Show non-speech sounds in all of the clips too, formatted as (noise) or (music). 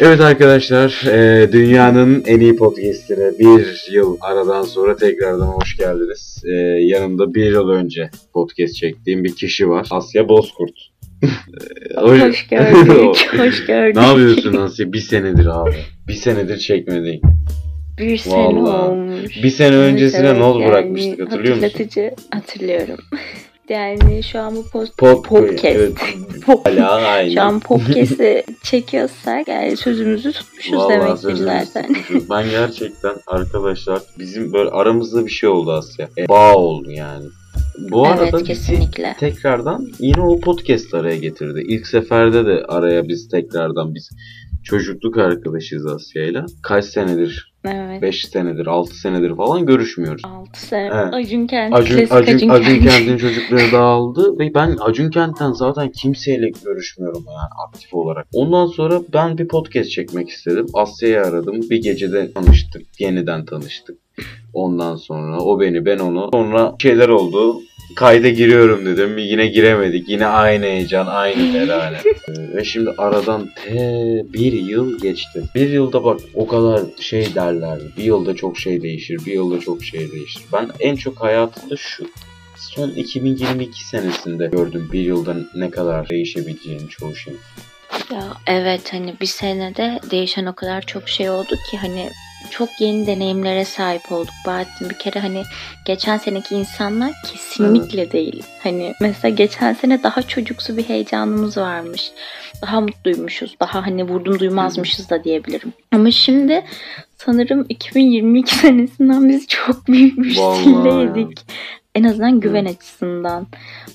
Evet arkadaşlar, e, dünyanın en iyi podcastine bir yıl aradan sonra tekrardan hoş geldiniz. E, yanımda bir yıl önce podcast çektiğim bir kişi var. Asya Bozkurt. E, Hoş gördük. (laughs) Hoş gördük. ne yapıyorsun Asya? Bir senedir abi. Bir senedir çekmedin. Bir sene Vallahi. olmuş. Bir sene öncesine not yani bırakmıştık hatırlıyor musun? Hatırlatıcı hatırlıyorum. (laughs) yani şu an bu post Pod, podcast. Evet, (laughs) Pop- hala aynı. şu an podcast'i çekiyorsak yani sözümüzü tutmuşuz Vallahi demektir zaten. tutmuşuz. Ben gerçekten arkadaşlar bizim böyle aramızda bir şey oldu Asya. E, bağ oldu yani. Bu arada evet bizi kesinlikle. tekrardan yine o podcast araya getirdi. İlk seferde de araya biz tekrardan biz çocukluk arkadaşız Asya'yla. Kaç senedir? Evet. 5 senedir, 6 senedir falan görüşmüyoruz. 6 sene. Evet. Acun Kent. Acun, klasik Acun, Acun, Acun Kent. Kent'in çocukları (laughs) dağıldı ve ben Acun Kent'ten zaten kimseyle görüşmüyorum yani aktif olarak. Ondan sonra ben bir podcast çekmek istedim. Asya'yı aradım. Bir gecede tanıştık. Yeniden tanıştık. Ondan sonra o beni ben onu. Sonra şeyler oldu. Kayda giriyorum dedim. Yine giremedik. Yine aynı heyecan, aynı terane. Ee, (laughs) Ve şimdi aradan te bir yıl geçti. Bir yılda bak o kadar şey derler. Bir yılda çok şey değişir. Bir yılda çok şey değişir. Ben en çok hayatımda şu son 2022 senesinde gördüm bir yılda ne kadar değişebileceğini çoğu şey. Ya evet hani bir senede değişen o kadar çok şey oldu ki hani çok yeni deneyimlere sahip olduk Bahattin. Bir kere hani geçen seneki insanlar kesinlikle değil. Hani mesela geçen sene daha çocuksu bir heyecanımız varmış. Daha mutluymuşuz. Daha hani vurdum duymazmışız da diyebilirim. Ama şimdi sanırım 2022 senesinden biz çok büyük bir yedik. En azından güven açısından.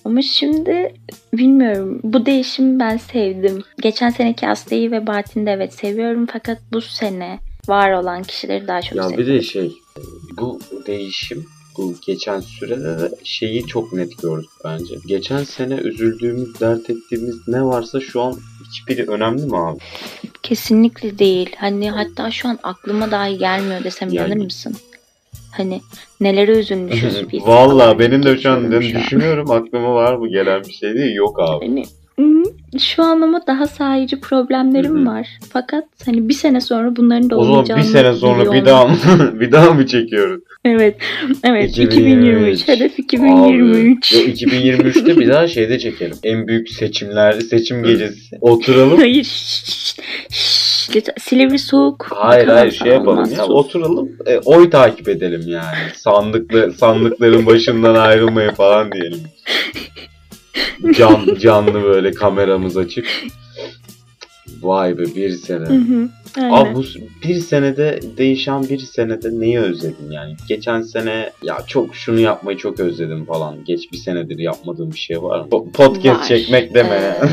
Ama şimdi bilmiyorum. Bu değişimi ben sevdim. Geçen seneki Asya'yı ve Bahattin'i de evet seviyorum. Fakat bu sene var olan kişileri daha çok Ya bir seviyorum. de şey bu değişim bu geçen sürede de şeyi çok net gördük bence. Geçen sene üzüldüğümüz, dert ettiğimiz ne varsa şu an hiçbiri önemli mi abi? Kesinlikle değil. Hani hatta şu an aklıma dahi gelmiyor desem Yani- inanır mısın? Hani nelere üzülmüşüz (laughs) biz. Falan benim de şu an geçiyorum şu an. düşünüyorum aklıma var mı gelen bir şey değil. Yok abi. Hı, şu an ama daha sahici problemlerim Hı hı. var. Fakat hani bir sene sonra bunların da O zaman olmayacağını bir sene sonra bir daha mı (laughs) bir daha mı çekiyoruz? Evet. Evet. 2023. 2023. Hedef 2023. Abi, ve 2023'te bir daha şeyde çekelim. En büyük seçimler, seçim gecesi. Oturalım. Hayır. şşş, şşş. Silivri soğuk. Hayır Bakamam hayır şey yapalım olmaz, ya oturalım e, oy takip edelim yani. Sandıklı sandıkların başından ayrılmayı falan diyelim. (laughs) Can canlı böyle kameramız açık. Vay be bir sene. Hı hı. Aynen. Abi bu bir senede değişen bir senede neyi özledin yani? Geçen sene ya çok şunu yapmayı çok özledim falan. Geç bir senedir yapmadığım bir şey var mı? Po- Podcast Var. çekmek deme. (laughs)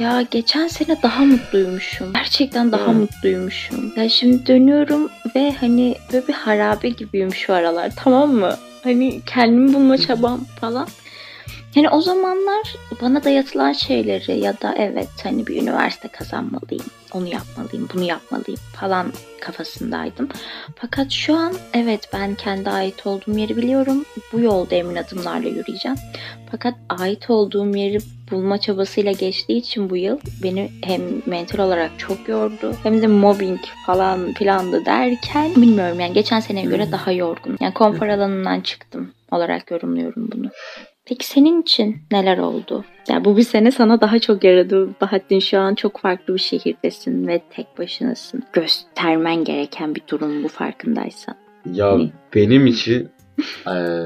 Ee, ya geçen sene daha mutluymuşum. Gerçekten daha Hı. mutluymuşum. Ya şimdi dönüyorum ve hani böyle bir harabe gibiyim şu aralar tamam mı? Hani kendimi bulma çabam falan. Yani o zamanlar bana dayatılan şeyleri ya da evet hani bir üniversite kazanmalıyım, onu yapmalıyım, bunu yapmalıyım falan kafasındaydım. Fakat şu an evet ben kendi ait olduğum yeri biliyorum. Bu yolda emin adımlarla yürüyeceğim. Fakat ait olduğum yeri bulma çabasıyla geçtiği için bu yıl beni hem mental olarak çok yordu hem de mobbing falan filandı derken bilmiyorum yani geçen seneye göre Hmm. daha yorgun. Yani konfor alanından çıktım olarak yorumluyorum bunu. Peki senin için neler oldu? Yani bu bir sene sana daha çok yaradı. Bahattin şu an çok farklı bir şehirdesin ve tek başınasın. Göstermen gereken bir durum bu farkındaysan. Ya Ne? benim için (laughs) eee,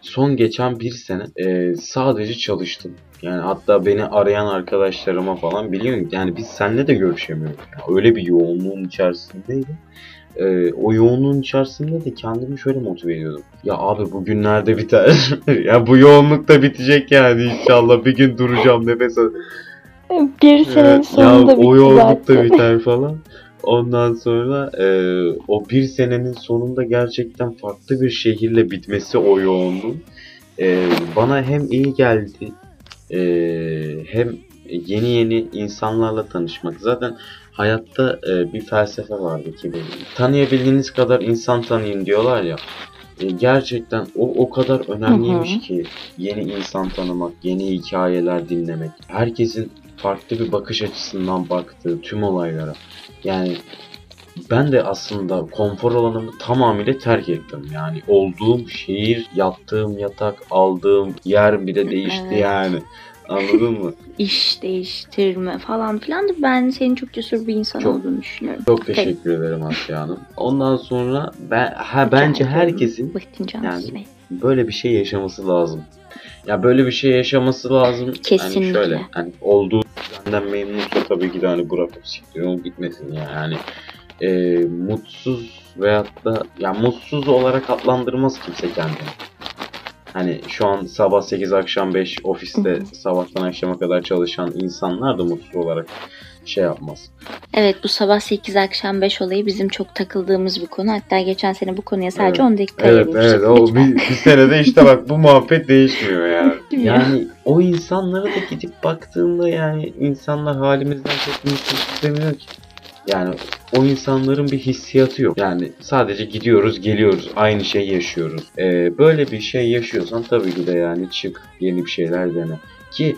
son geçen bir sene eee, sadece çalıştım. Yani hatta beni arayan arkadaşlarıma falan biliyorum. Yani biz seninle de görüşemiyoruz. Yani öyle bir yoğunluğun içerisindeydim. Eee, o yoğunluğun içerisinde de kendimi şöyle motive ediyordum. Ya abi bu günlerde biter. (laughs) ya bu yoğunluk da bitecek yani inşallah. Bir gün duracağım nefes al- Bir Evet, ya o yoğunluk da biter falan. Ondan sonra e, o bir senenin sonunda gerçekten farklı bir şehirle bitmesi o yoğunluğun e, bana hem iyi geldi e, hem yeni yeni insanlarla tanışmak. Zaten Hayatta e, bir felsefe vardı ki benim. Tanıyabildiğiniz kadar insan tanıyın diyorlar ya. E, gerçekten o o kadar önemliymiş Hı hı. ki yeni insan tanımak, yeni hikayeler dinlemek. Herkesin farklı bir bakış açısından baktığı tüm olaylara. Yani ben de aslında konfor alanımı tamamıyla terk ettim. Yani olduğum şehir, yattığım yatak, aldığım yer bile değişti Evet. yani. Anladın mı? (laughs) İş değiştirme falan filan da ben senin çok cesur bir insan Çok- olduğunu düşünüyorum. Çok teşekkür ederim Asya Hanım. Ondan sonra ben ha bence herkesin Yani- böyle bir şey yaşaması lazım. Ya böyle bir şey yaşaması lazım. Hani Kesinlikle. şöyle hani olduğu düzenden memnunsa tabii ki de hani bırakıp siktir olup gitmesin ya. Yani e, mutsuz veyahut da ya mutsuz olarak adlandırmaz kimse kendini. Hani şu an sabah 8 akşam 5 ofiste sabahtan akşama kadar çalışan insanlar da mutsuz olarak şey yapmaz. Evet bu sabah 8 akşam 5 olayı bizim çok takıldığımız bir konu. Hatta geçen sene bu konuya sadece 10 dakika Evet ayırmıştık. evet o bir, bir senede işte bak bu muhabbet değişmiyor yani. (laughs) Yani o insanlara da gidip baktığında yani insanlar halimizden çok mutlu istemiyor ki. Yani o insanların bir hissiyatı yok. Yani sadece gidiyoruz geliyoruz aynı şeyi yaşıyoruz. Ee, böyle bir şey yaşıyorsan tabii ki de yani çık yeni bir şeyler dene. Ki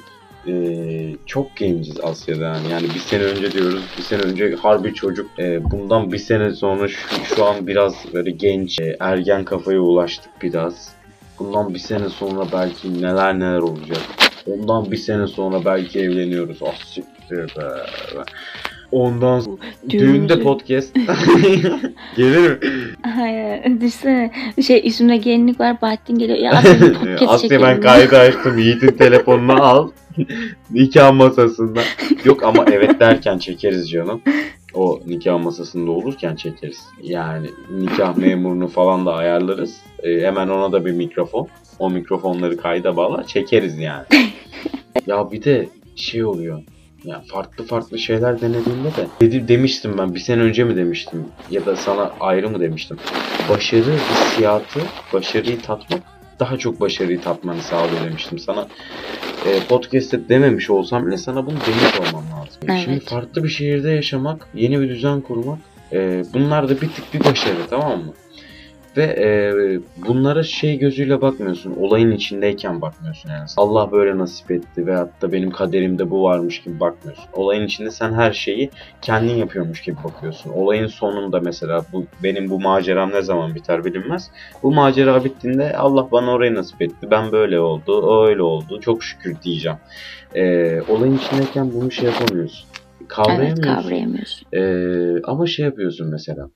ee, çok genciz Asya'da yani. Yani bir sene önce diyoruz, bir sene önce harbi çocuk. Ee, bundan bir sene sonra şu, şu an biraz böyle genç, e, ergen kafaya ulaştık biraz. Bundan bir sene sonra belki neler neler olacak. Ondan bir sene sonra belki evleniyoruz. Ah siktir be. Ondan sonra düğünde Düğünde- podcast. Gelir mi? Hayır, düşünsene. Şey üstümde gelinlik var. Bahattin geliyor. Ya (laughs) aslında podcast Asya ben kaydı açtım. Yiğit'in telefonunu al. (laughs) nikah masasında. Yok ama evet derken çekeriz canım. O nikah masasında olurken çekeriz. Yani nikah memurunu falan da ayarlarız. Ee, hemen ona da bir mikrofon. O mikrofonları kayda bağlar çekeriz yani. (laughs) ya bir de şey oluyor. Ya farklı farklı şeyler denediğinde de dedi, demiştim ben bir sene önce mi demiştim ya da sana ayrı mı demiştim. Başarı hissiyatı, başarıyı tatmak daha çok başarıyı tatmanı sağlıyor demiştim sana. E, podcast'te dememiş olsam bile sana bunu demiş olmam lazım. Evet. Şimdi farklı bir şehirde yaşamak, yeni bir düzen kurmak e, bunlar da bir tık bir başarı tamam mı? Ve e, bunlara şey gözüyle bakmıyorsun. Olayın içindeyken bakmıyorsun yani. Allah böyle nasip etti veyahut da benim kaderimde bu varmış gibi bakmıyorsun. Olayın içinde sen her şeyi kendin yapıyormuş gibi bakıyorsun. Olayın sonunda mesela bu benim bu maceram ne zaman biter bilinmez. Bu macera bittiğinde Allah bana orayı nasip etti. Ben böyle oldu, o öyle oldu. Çok şükür diyeceğim. E, olayın içindeyken bunu şey yapamıyorsun. Evet Kavrayamıyorsun. kavrayamıyorsun. Ee, ama şey yapıyorsun mesela.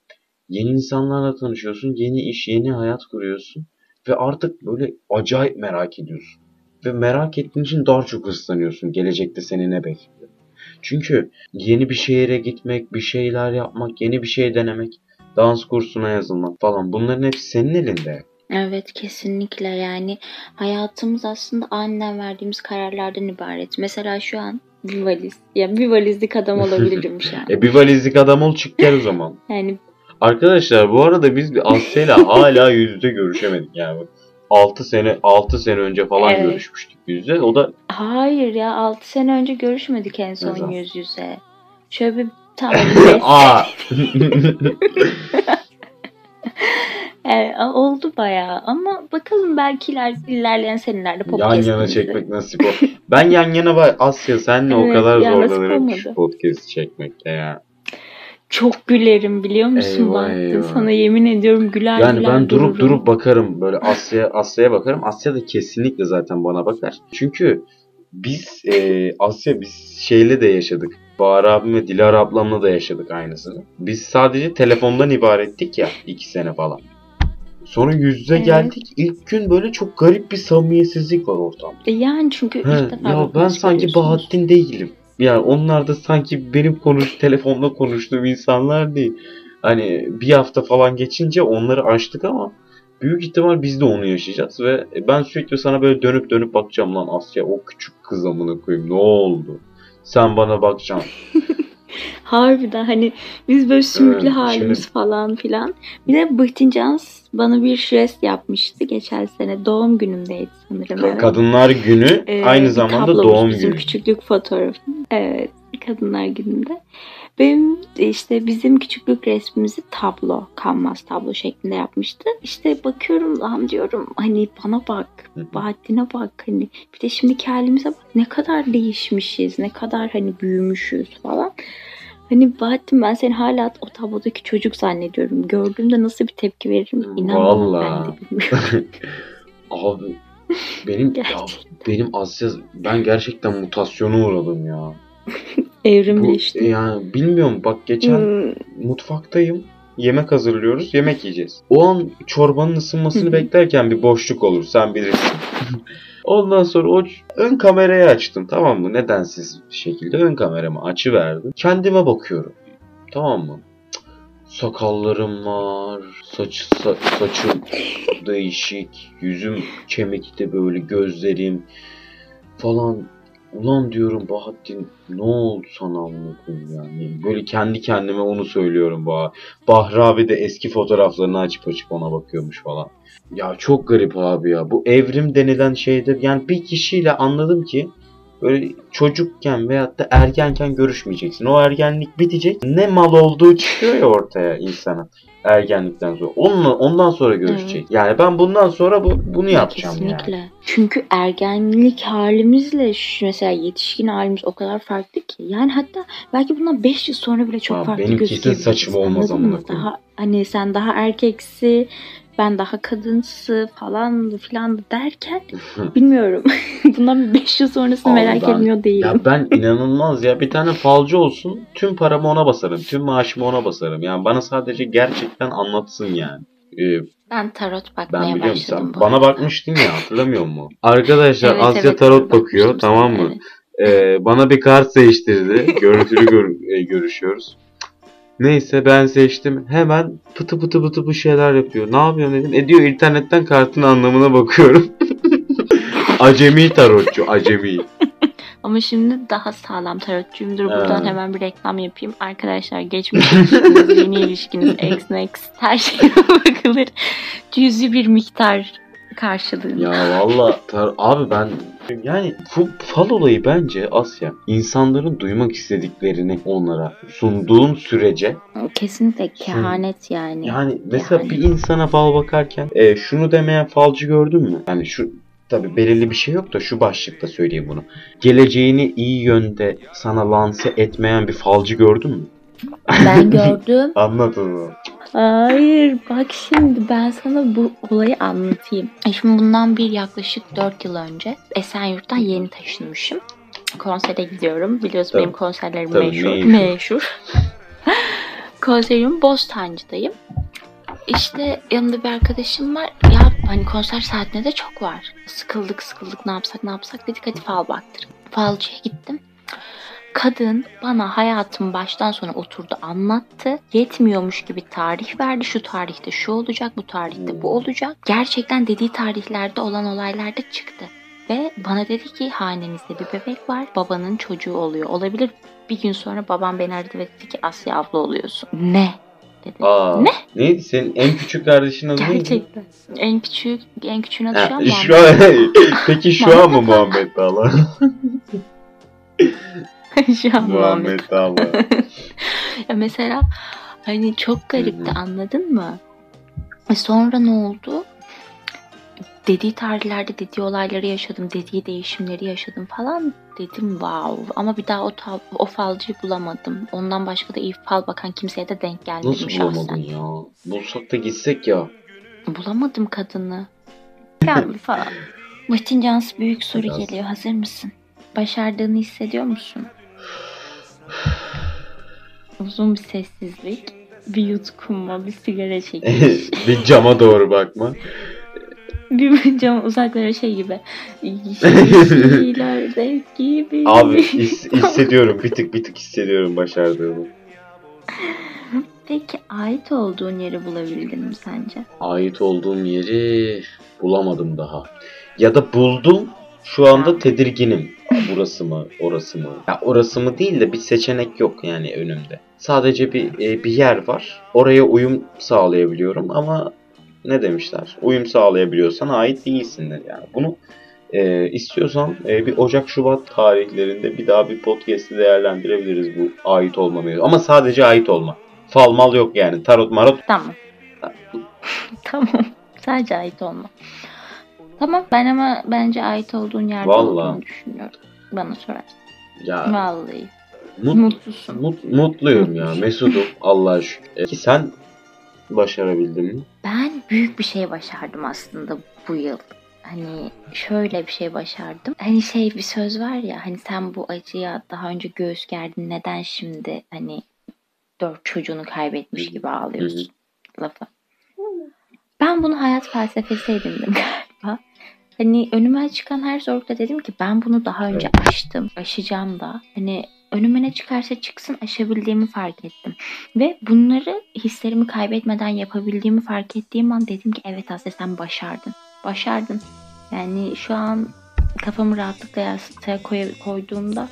Yeni insanlarla tanışıyorsun, yeni iş, yeni hayat kuruyorsun ve artık böyle acayip merak ediyorsun. Ve merak ettiğin için daha çok hırslanıyorsun gelecekte seni ne bekliyor. Çünkü yeni bir şehire gitmek, bir şeyler yapmak, yeni bir şey denemek, dans kursuna yazılmak falan bunların hepsi senin elinde. Evet kesinlikle yani hayatımız aslında aniden verdiğimiz kararlardan ibaret. Mesela şu an bir valiz. Ya bir valizlik adam (laughs) olabilirim şu an. E bir valizlik adam ol çık gel o zaman. Yani Arkadaşlar bu arada biz bir Asya'yla (laughs) hala yüz yüze görüşemedik yani. 6 sene 6 sene önce falan Evet. görüşmüştük yüz yüze. O da hayır ya 6 sene önce görüşmedik en son zaman? yüz yüze. Şöyle bir (laughs) tam (laughs) aa Evet, oldu bayağı ama bakalım belki iler, ilerleyen senelerde yan podcast'imizde. yana çekmek nasip. Ben yan yana var Asya senle o Evet, kadar ya nasip zorlanırım şu podcast çekmekte ya. Çok gülerim biliyor musun Eyvah, Bahattin? eyvah. Sana yemin ediyorum güler Yani güler ben durup dururum. durup bakarım böyle Asya Asya'ya bakarım. Asya da kesinlikle zaten bana bakar. Çünkü biz e, Asya biz şeyle de yaşadık. Bahar abim ve Dilara ablamla da yaşadık aynısını. Biz sadece telefondan ibarettik ya iki sene falan. Sonra yüz yüze Evet. geldik. İlk gün böyle çok garip bir samimiyetsizlik var ortamda. E Yani çünkü He, ilk defa ya ben sanki. Bahattin değilim. Yani onlar da sanki benim konuş telefonda konuştuğum insanlar değil. Hani bir hafta falan geçince onları açtık ama büyük ihtimal biz de onu yaşayacağız ve ben sürekli sana böyle dönüp dönüp bakacağım lan Asya o küçük kız amına koyayım ne oldu? Sen bana bakacaksın. (laughs) Harbiden hani biz böyle sümüklü Evet, halimiz şimdi- falan filan. Bir de Bıhtin Cans bana bir jest yapmıştı geçen sene. Doğum günümdeydi sanırım. evet. Kadınlar günü Ee, aynı zamanda doğum bizim günü. küçüklük fotoğrafı. Evet. Kadınlar Günü'nde. Benim işte bizim küçüklük resmimizi tablo, kanvas tablo şeklinde yapmıştı. İşte bakıyorum lan diyorum hani bana bak, Bahattin'e bak hani bir de şimdiki halimize bak ne kadar değişmişiz, ne kadar hani büyümüşüz falan. Hani Bahattin ben seni hala o tablodaki çocuk zannediyorum. Gördüğümde nasıl bir tepki veririm ben Vallahi. de bilmiyorum. (laughs) Abi benim ya, benim Asya ben gerçekten mutasyona uğradım ya. (laughs) Bu Evrimleşti. yani bilmiyorum bak geçen Hmm, mutfaktayım. Yemek hazırlıyoruz. Yemek yiyeceğiz. O an çorbanın ısınmasını beklerken bir boşluk olur. Sen bilirsin. (laughs) Ondan sonra o ön kamerayı açtım tamam mı? Nedensiz bir şekilde ön kameramı açıverdim. Kendime bakıyorum. Tamam mı? Sakallarım var. Saç, sa- saçım (laughs) değişik. Yüzüm kemikli böyle gözlerim falan. Ulan diyorum Bahattin ne oldu sana amına koyayım yani. Böyle kendi kendime onu söylüyorum Bah. Bahri abi de eski fotoğraflarını açıp açıp ona bakıyormuş falan. Ya çok garip abi ya. Bu evrim denilen şeyde yani bir kişiyle anladım ki böyle çocukken veyahut da ergenken görüşmeyeceksin. O ergenlik bitecek. Ne mal olduğu çıkıyor ya ortaya insana ergenlikten sonra. Onunla, ondan sonra görüşecek. Yani ben bundan sonra bu, bunu yapacağım yani. Kesinlikle. Çünkü ergenlik halimizle şu mesela yetişkin halimiz o kadar farklı ki. Yani hatta belki bundan 5 yıl sonra bile çok Abi farklı benim kesin gözükebiliriz. saçım olmaz koyayım. Daha hani sen daha erkeksi, ben daha kadınsı falan filan derken bilmiyorum. (laughs) bundan 5 yıl sonrasını Abi merak ben- etmiyor değilim. Ya ben inanılmaz ya. Bir tane falcı olsun. Tüm paramı ona basarım. Tüm maaşımı ona basarım. Yani bana sadece gerçekten anlatsın yani. Ee, Ben tarot ben bakmaya biliyorum başladım sen bana bakmıştın ya hatırlamıyor musun? (laughs) Arkadaşlar Evet, Asya evet, tarot bakıyor tamam mı? evet. Ee, bana bir kart seçtirdi. Görüntülü gör- e, görüşüyoruz. Neyse ben seçtim. Hemen pıtı pıtı pıtı bu şeyler yapıyor. Ne yapıyorsun dedim. E diyor internetten kartın anlamına bakıyorum. (laughs) acemi tarotçu acemi. (laughs) Ama şimdi daha sağlam tarotçuyumdur. Buradan Ha. hemen bir reklam yapayım. Arkadaşlar geçmiş ilişkiniz, yeni ilişkiniz, ex next her şeye (laughs) bakılır. Cüzi bir miktar karşılığında. Ya valla tar- abi ben yani bu fal olayı bence Asya insanların duymak istediklerini onlara sunduğun sürece Kesinlikle kehanet yani. yani mesela Yani. bir insana fal bakarken e, şunu demeyen falcı gördün mü? Yani şu tabi belirli bir şey yok da şu başlıkta söyleyeyim bunu. Geleceğini iyi yönde sana lanse etmeyen bir falcı gördün mü? Ben (laughs) gördüm. Mı? Hayır bak şimdi ben sana bu olayı anlatayım. E Şimdi bundan bir yaklaşık 4 yıl önce Esenyurt'tan yeni taşınmışım. Konsere gidiyorum. Biliyorsun Tabii. benim konserlerim Tabii, meşhur. meşhur. Meşhur. (laughs) Konserim Bostancı'dayım. İşte yanımda bir arkadaşım var. Ya hani konser saatine de çok var. Sıkıldık sıkıldık ne yapsak ne yapsak dedik hadi fal baktır. Falcıya gittim. Kadın bana hayatım baştan sona oturdu anlattı. Yetmiyormuş gibi tarih verdi. Şu tarihte şu olacak, bu tarihte bu olacak. Gerçekten dediği tarihlerde olan olaylar da çıktı. Ve bana dedi ki hanenizde bir bebek var. Babanın çocuğu oluyor. Olabilir. Bir gün sonra babam beni aradı ve dedi ki Asya abla oluyorsun. Ne? Dedi. Aa, Ne? Neydi senin en küçük kardeşin adı neydi? Gerçekten. En küçük, en küçüğün adı şu Ha, an şu an, (laughs) peki şu an mı (laughs) Muhammed Muhammed Dağlar? (laughs) (laughs) An Muhammed. Muhammed. (laughs) Ya mesela hani çok garipti anladın mı? E sonra ne oldu? Dediği tarihlerde dediği olayları yaşadım, dediği değişimleri yaşadım falan dedim wow. Ama bir daha o, o falcıyı bulamadım. Ondan başka da iyi fal bakan kimseye de denk gelmedim Nasıl şahsen. bulamadın ya? Bulsak da gitsek ya. Bulamadım kadını. (laughs) Geldi falan. Metin Cansı büyük soru Biraz. geliyor. Hazır mısın? Başardığını hissediyor musun? Uzun bir sessizlik. Bir yutkunma, bir sigara çekiş. (laughs) bir cama doğru bakma. bir cam uzaklara şey gibi. (laughs) Yeşillerde gibi. Abi his- hissediyorum. Bir tık bir tık hissediyorum başardığımı. Peki ait olduğun yeri bulabildin mi sence? Ait olduğum yeri bulamadım daha. Ya da buldum. Şu anda tedirginim. Burası mı, orası mı? Ya orası mı değil de bir seçenek yok yani önümde. Sadece bir e, bir yer var. Oraya uyum sağlayabiliyorum ama ne demişler? Uyum sağlayabiliyorsan ait değilsindir yani. Bunu Ee, istiyorsan e, bir Ocak Şubat tarihlerinde bir daha bir podcast'i değerlendirebiliriz bu ait olma mevzu. Ama sadece ait olma. Fal mal yok yani. Tarot marot. Tamam. (laughs) tamam. Sadece ait olma. Tamam ben ama bence ait olduğun yerde Vallahi. olduğunu düşünüyorum. Bana sorarsın. Ya Vallahi. mut, Mutlusun. mut, mutluyum ya. Mesudum. Allah'a şükür. Ki sen başarabildin mi? Ben büyük bir şey başardım aslında bu yıl. Hani şöyle bir şey başardım. Hani şey bir söz var ya hani sen bu acıya daha önce göğüs gerdin neden şimdi hani dört çocuğunu kaybetmiş gibi ağlıyorsun lafı. Ben bunu hayat felsefesi edindim. (laughs) Hani önüme çıkan her zorlukta dedim ki ben bunu daha önce aştım. Aşacağım da. Hani önüme ne çıkarsa çıksın aşabildiğimi fark ettim. Ve bunları hislerimi kaybetmeden yapabildiğimi fark ettiğim an dedim ki evet Asya sen başardın. Başardın. Yani şu an kafamı rahatlıkla yastığa koy- koyduğumda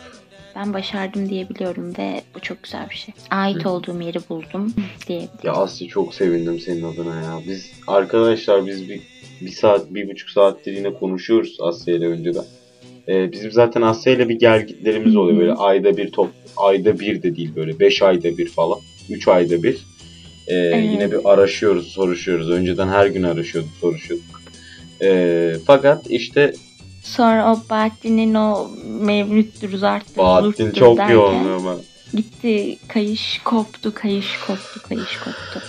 ben başardım diyebiliyorum ve bu çok güzel bir şey. Ait olduğum yeri buldum diyebilirim. Ya Aslı çok sevindim senin adına ya. Biz arkadaşlar biz bir, bir saat, bir buçuk saattir yine konuşuyoruz Asya ile önceden. Ee, bizim zaten Asya ile bir gelgitlerimiz Hı hı. oluyor. Böyle ayda bir top, ayda bir de değil böyle. Beş ayda bir falan. Üç ayda bir. Ee, Yine bir araşıyoruz, soruşuyoruz. Önceden her gün araşıyorduk, soruşuyorduk. Ee, fakat işte Sonra o Bahattin'in o mevlüttür, zarttır, Bahattin çok derken yoğun ama. Gitti kayış koptu, kayış koptu, kayış koptu.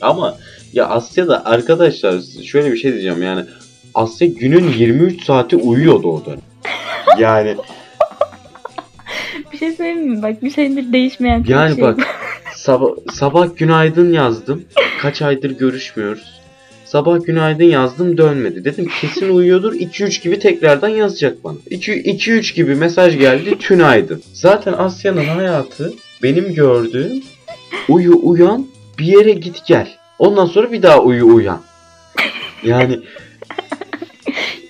Ama ya Asya'da arkadaşlar şöyle bir şey diyeceğim yani Asya günün 23 saati uyuyordu o dönem. (laughs) Yani Bir şey söyleyeyim mi? Bak bir senedir değişmeyen tek yani şey. bak sabah, sabah günaydın yazdım. Kaç aydır görüşmüyoruz. Sabah günaydın yazdım dönmedi. Dedim kesin uyuyordur. 2-3 gibi tekrardan yazacak bana. 2-3 gibi mesaj geldi. Tünaydın. Zaten Asya'nın hayatı benim gördüğüm uyu uyan bir yere git gel. Ondan sonra bir daha uyu uyan. Yani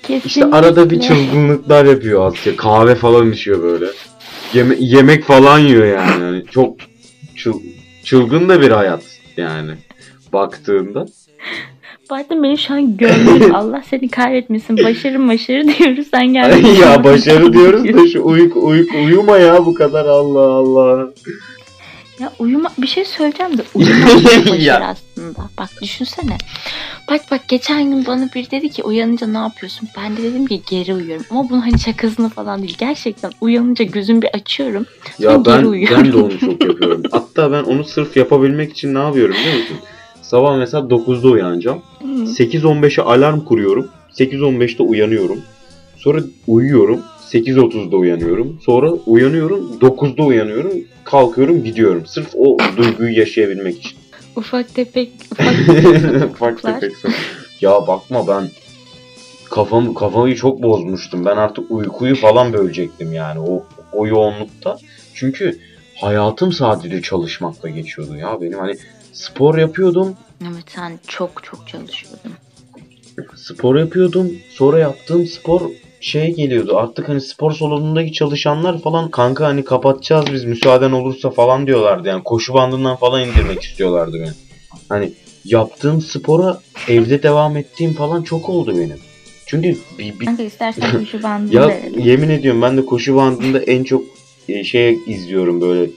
Kesinlikle. İşte arada bir çılgınlıklar yapıyor Asya. Kahve falan içiyor böyle. Yeme- yemek falan yiyor yani. yani çok çıl- çılgın da bir hayat yani baktığında. Bahattin beni şu an gömdün. (laughs) Allah seni kahretmesin. Başarı başarı diyoruz. Sen geldin. ya başarı diyoruz da şu uyku, uyku uyuma ya bu kadar Allah Allah. Ya uyuma bir şey söyleyeceğim de (laughs) başarı Ya. aslında. Bak düşünsene. Bak bak geçen gün bana biri dedi ki uyanınca ne yapıyorsun? Ben de dedim ki geri uyuyorum. Ama bunun hani şakasını falan değil. Gerçekten uyanınca gözümü bir açıyorum. Ya Ben geri ben de onu çok yapıyorum. (laughs) Hatta ben onu sırf yapabilmek için ne yapıyorum biliyor musun? Sabah mesela 9'da uyanacağım. 8.15'e alarm kuruyorum. 8.15'te uyanıyorum. Sonra uyuyorum. 8.30'da uyanıyorum. Sonra uyanıyorum. 9'da uyanıyorum. Kalkıyorum gidiyorum. Sırf o duyguyu yaşayabilmek için. Ufak tefek (laughs) ufak tefek Ufak sapıklıklar. tefek sapık. Ya bakma ben kafam kafayı çok bozmuştum. Ben artık uykuyu falan bölecektim yani o o yoğunlukta. Çünkü hayatım sadece çalışmakla geçiyordu ya benim hani spor yapıyordum. Evet sen çok çok çalışıyordun. spor yapıyordum. Sonra yaptığım spor şey geliyordu. Artık hani spor salonundaki çalışanlar falan kanka hani kapatacağız biz müsaaden olursa falan diyorlardı. Yani koşu bandından falan indirmek istiyorlardı beni. Hani yaptığım spora evde devam ettiğim falan çok oldu benim. Çünkü bir, bir Kanka istersen (laughs) koşu bandını ya verelim. yemin ediyorum ben de koşu bandında en çok e, şey izliyorum böyle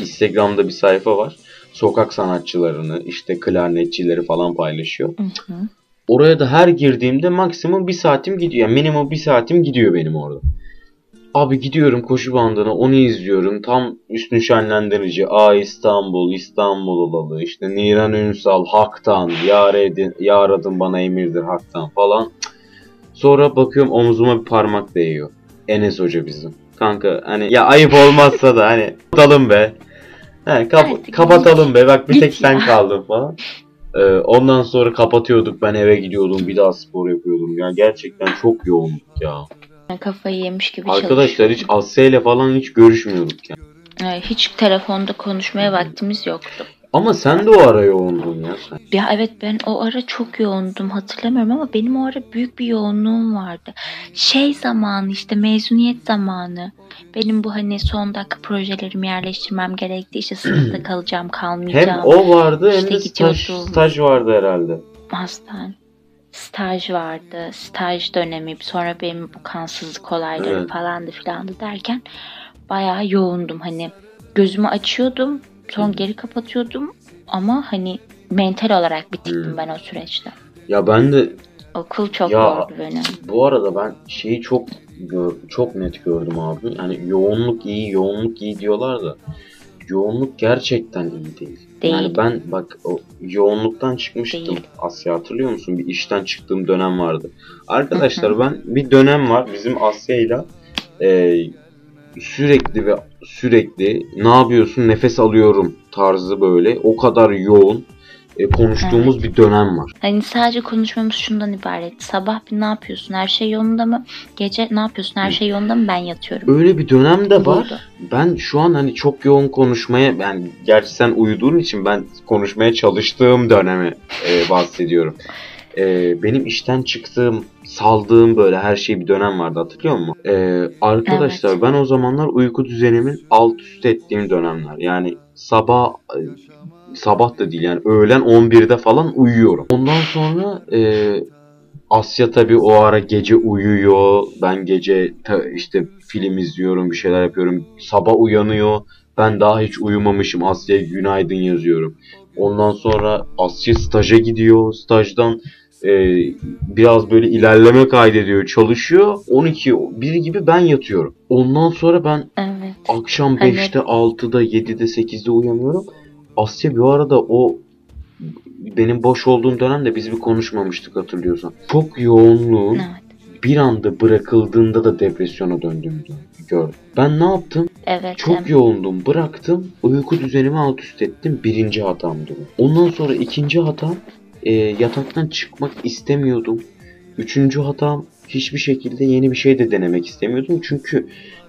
Instagram'da bir sayfa var. Sokak sanatçılarını işte klarnetçileri falan paylaşıyor. Hı hı. Oraya da her girdiğimde maksimum bir saatim gidiyor. Yani minimum bir saatim gidiyor benim orada. Abi gidiyorum koşu bandına onu izliyorum. Tam üstün şenlendirici. A İstanbul, İstanbul olalı. işte Niran Ünsal, Hak'tan. Yar, edin, yar adım bana emirdir Hak'tan falan. Sonra bakıyorum omzuma bir parmak değiyor. Enes Hoca bizim. Kanka hani ya ayıp olmazsa da hani kapatalım be. He, kap- kapatalım be. Bak bir tek sen kaldın falan. Ee, ondan sonra kapatıyorduk. Ben eve gidiyordum. Bir daha spor yapıyordum. Ya gerçekten çok yoğunduk ya. Kafayı yemiş gibi Arkadaşlar hiç Asya ile falan hiç görüşmüyorduk ya. Ee, Hiç telefonda konuşmaya vaktimiz yoktu. Ama sen de o ara yoğundun ya sen. Ya evet ben o ara çok yoğundum hatırlamıyorum ama benim o ara büyük bir yoğunluğum vardı. Şey zamanı işte mezuniyet zamanı. Benim bu hani son dakika projelerimi yerleştirmem gerekti. İşte sınıfta (clears throat) kalacağım Hem kalmayacağım. o vardı hem İşte de staj, staj vardı herhalde. Hastane. staj vardı. Staj dönemi sonra benim bu kansızlık olayları Evet. falandı filandı derken bayağı yoğundum. Hani gözümü açıyordum sonra geri kapatıyordum ama hani mental olarak bitiktim Hmm. ben o süreçte. Ya ben de Okul çok Ya, yordu beni. bu arada ben şeyi çok gör- çok net gördüm abi. Yani yoğunluk iyi, yoğunluk iyi diyorlar da yoğunluk gerçekten iyi değil. Yani Değil. ben bak o yoğunluktan çıkmıştım. Değil. Asya hatırlıyor musun? Bir işten çıktığım dönem vardı. Arkadaşlar ben bir dönem var bizim Asya'yla e, sürekli ve sürekli ne yapıyorsun nefes alıyorum tarzı böyle o kadar yoğun e, konuştuğumuz bir dönem var. Hani sadece konuşmamız şundan ibaret. Sabah bir ne yapıyorsun? Her şey yolunda mı? Gece ne yapıyorsun? Her şey yolunda mı? Ben yatıyorum. Öyle bir dönem de var. Oldu. Ben şu an hani çok yoğun konuşmaya ben gerçi sen uyuduğun için ben konuşmaya çalıştığım dönemi e, bahsediyorum. E, benim işten çıktığım, saldığım böyle her şey bir dönem vardı hatırlıyor musun? E, arkadaşlar Evet. ben o zamanlar uyku düzenimin alt üst ettiğim dönemler. Yani sabah e, sabah da değil yani öğlen 11'de falan uyuyorum. Ondan sonra e, Asya tabii o ara gece uyuyor. Ben gece işte film izliyorum, bir şeyler yapıyorum. Sabah uyanıyor. Ben daha hiç uyumamışım. Asya'ya günaydın yazıyorum. Ondan sonra Asya staja gidiyor. Stajdan e, biraz böyle ilerleme kaydediyor, çalışıyor. 12 1 gibi ben yatıyorum. Ondan sonra ben Evet. akşam Hani- 5'te, 6'da, 7'de, 8'de uyanıyorum. Asya bir arada o benim boş olduğum dönemde biz bir konuşmamıştık hatırlıyorsan. Çok yoğunluğun Evet. bir anda bırakıldığında da depresyona döndüğümü gördüm. Ben ne yaptım? Evet. Çok em- yoğundum. Bıraktım. Uyku düzenimi alt üst ettim. Birinci hatamdı bu. Ondan sonra ikinci hatam e, yataktan çıkmak istemiyordum. Üçüncü hatam hiçbir şekilde yeni bir şey de denemek istemiyordum. Çünkü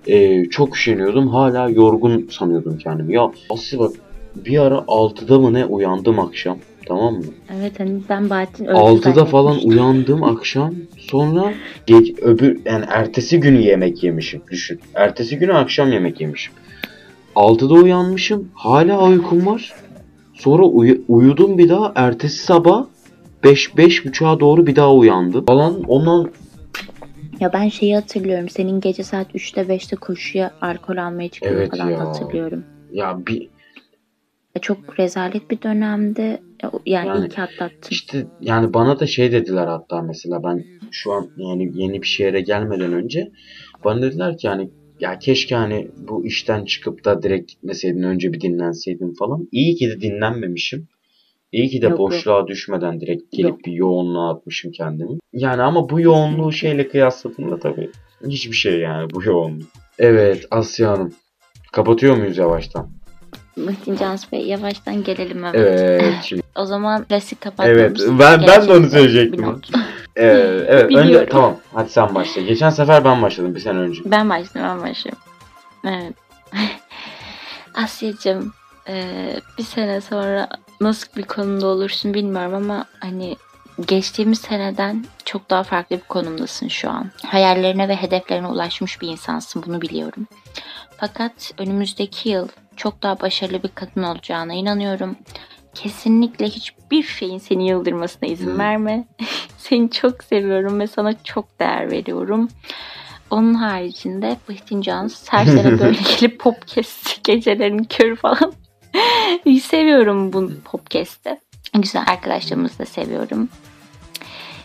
e, çok üşeniyordum. Hala yorgun sanıyordum kendimi. Ya Aslı bak bir ara 6'da mı ne uyandım akşam. Tamam mı? Evet hani ben Bahattin öldü 6'da falan uyandım akşam. Sonra geç, öbür yani ertesi günü yemek yemişim. Düşün. Ertesi günü akşam yemek yemişim. 6'da uyanmışım. Hala uykum var. Sonra uyu- uyudum bir daha. Ertesi sabah 5 beş buçuğa doğru bir daha uyandım. Falan ondan Ya ben şeyi hatırlıyorum. Senin gece saat 3'te 5'te koşuya alkol almaya çıkıyor Evet falan ya. hatırlıyorum. ya bir Ya çok rezalet bir dönemde. Ya- Yani, Yani iyi ki atlattın. işte yani bana da şey dediler hatta mesela ben şu an yani yeni bir şehre gelmeden önce bana dediler ki yani ya keşke hani bu işten çıkıp da direkt gitmeseydin önce bir dinlenseydin falan. İyi ki de dinlenmemişim. İyi ki de Yok, yok. boşluğa düşmeden direkt gelip Yok. bir yoğunluğa atmışım kendimi. Yani ama bu yoğunluğu şeyle kıyasladığımda tabii hiçbir şey yani bu yoğunluk. Evet Asya Hanım. Kapatıyor muyuz yavaştan? Muhittin Cansu Bey yavaştan gelelim evet. Evet. (laughs) Şimdi, O zaman klasik kapatmamız. evet. Ben ben de onu söyleyecektim. Not. Evet, evet önce Biliyorum. tamam. Hadi sen başla. Geçen sefer ben başladım bir sene önce. Ben başlayayım, ben başlayayım. Evet. (laughs) Asya'cığım, eee, bir sene sonra nasıl bir konumda olursun bilmiyorum ama hani geçtiğimiz seneden çok daha farklı bir konumdasın şu an. Hayallerine ve hedeflerine ulaşmış bir insansın, bunu biliyorum. Fakat önümüzdeki yıl çok daha başarılı bir kadın olacağına inanıyorum. Kesinlikle hiçbir şeyin seni yıldırmasına izin Hmm. verme. (laughs) Seni çok seviyorum ve sana çok değer veriyorum. Onun haricinde Bıhtin Cansu her sene (laughs) böyle gelip podcast gecelerin körü falan. (laughs) seviyorum bu podcast'i. Güzel arkadaşlarımızı da seviyorum.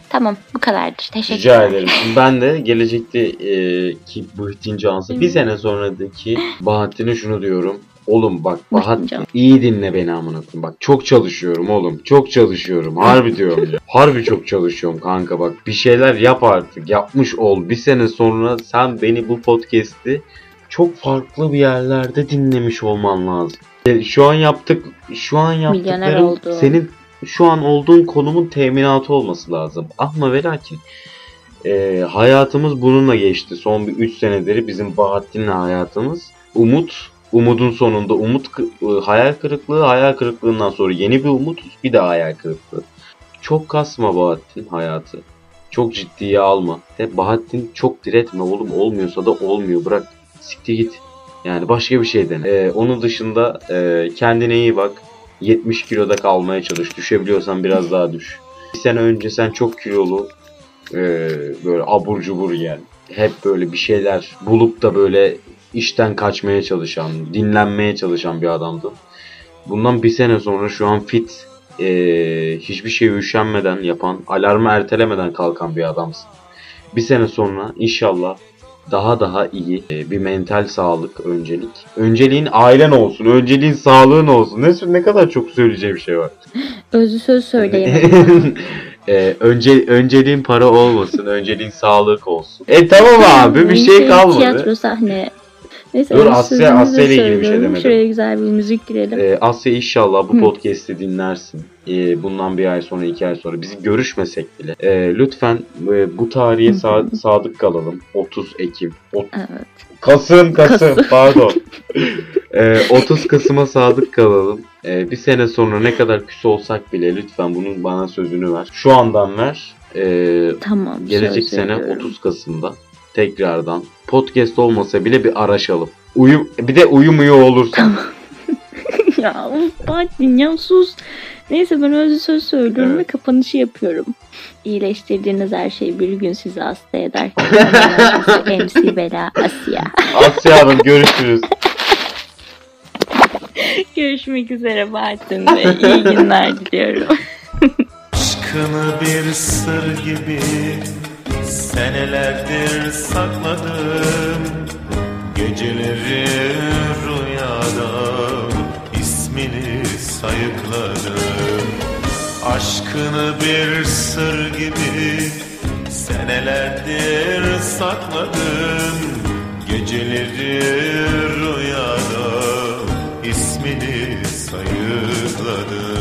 Tamam bu kadardır. Teşekkürler. Rica ederim. Ben de gelecekte e, ki Bahattin Cansı bir sene sonraki Bahattin'e şunu diyorum. Oğlum bak Cansu. iyi dinle beni amına koyayım. Bak çok çalışıyorum oğlum. Çok çalışıyorum. Harbi diyorum ya. (laughs) Harbi çok çalışıyorum kanka bak. Bir şeyler yap artık. Yapmış ol. Bir sene sonra sen beni bu podcast'i çok farklı bir yerlerde dinlemiş olman lazım. E, Şu an yaptık şu an Milyoner yaptıklarım oldu. senin şu an olduğun konumun teminatı olması lazım. Ama ve lakin e, hayatımız bununla geçti. Son bir 3 senedir bizim Bahattin'le hayatımız. Umut, umudun sonunda umut e, hayal kırıklığı, hayal kırıklığından sonra yeni bir umut, bir daha hayal kırıklığı. Çok kasma Bahattin hayatı. Çok ciddiye alma. Hep Bahattin çok diretme oğlum olmuyorsa da olmuyor bırak. Siktir git. Yani başka bir şey dene. E, onun dışında e, kendine iyi bak. 70 kiloda kalmaya çalış. Düşebiliyorsan biraz daha düş. Bir sene önce sen çok kilolu e, böyle abur cubur yiyen hep böyle bir şeyler bulup da böyle işten kaçmaya çalışan, dinlenmeye çalışan bir adamdın. Bundan bir sene sonra şu an fit, e, hiçbir şeye üşenmeden yapan, alarmı ertelemeden kalkan bir adamsın. Bir sene sonra inşallah daha daha iyi e, bir mental sağlık öncelik. Önceliğin ailen olsun, önceliğin sağlığın olsun. Ne, ne kadar çok söyleyeceğim bir şey var. (laughs) Özlü söz söyleyemedim. (laughs) Ee, önce önceliğin para olmasın, önceliğin sağlık olsun. E tamam abi bir şey kalmadı. Tiyatro sahne. Neyse, Dur, Asya- Asya ile ilgili bir şey demedim. Şuraya güzel bir müzik girelim. Ee, Asya inşallah bu Hı. podcast'i dinlersin. Ee, bundan bir ay sonra, iki ay sonra. Bizi görüşmesek bile. Ee, lütfen e, bu tarihe sa- sadık kalalım. 30 Ekim. O- Evet. Kasım, Kasım, Kasım. (laughs) pardon. Ee, 30 Kasım'a sadık kalalım. Ee, bir sene sonra ne kadar küs olsak bile lütfen bunun bana sözünü ver. Şu andan ver. Ee, Tamam. Gelecek sene veriyorum. 30 Kasım'da tekrardan podcast olmasa bile bir araşalım. Uyum bir de uyum üye olursa. Tamam. (laughs) ya Bahattin ya sus. Neyse ben özlü söz söylüyorum Evet. ve kapanışı yapıyorum. İyileştirdiğiniz her şey bir gün sizi hasta eder. (laughs) MC Bela Asya. Asya Hanım görüşürüz. Görüşmek üzere Bahattin Bey. İyi günler diliyorum. Aşkını bir sır gibi senelerdir sakladım Geceleri rüyada ismini sayıkladım. Aşkını bir sır gibi senelerdir sakladım Geceleri rüyada ismini sayıkladım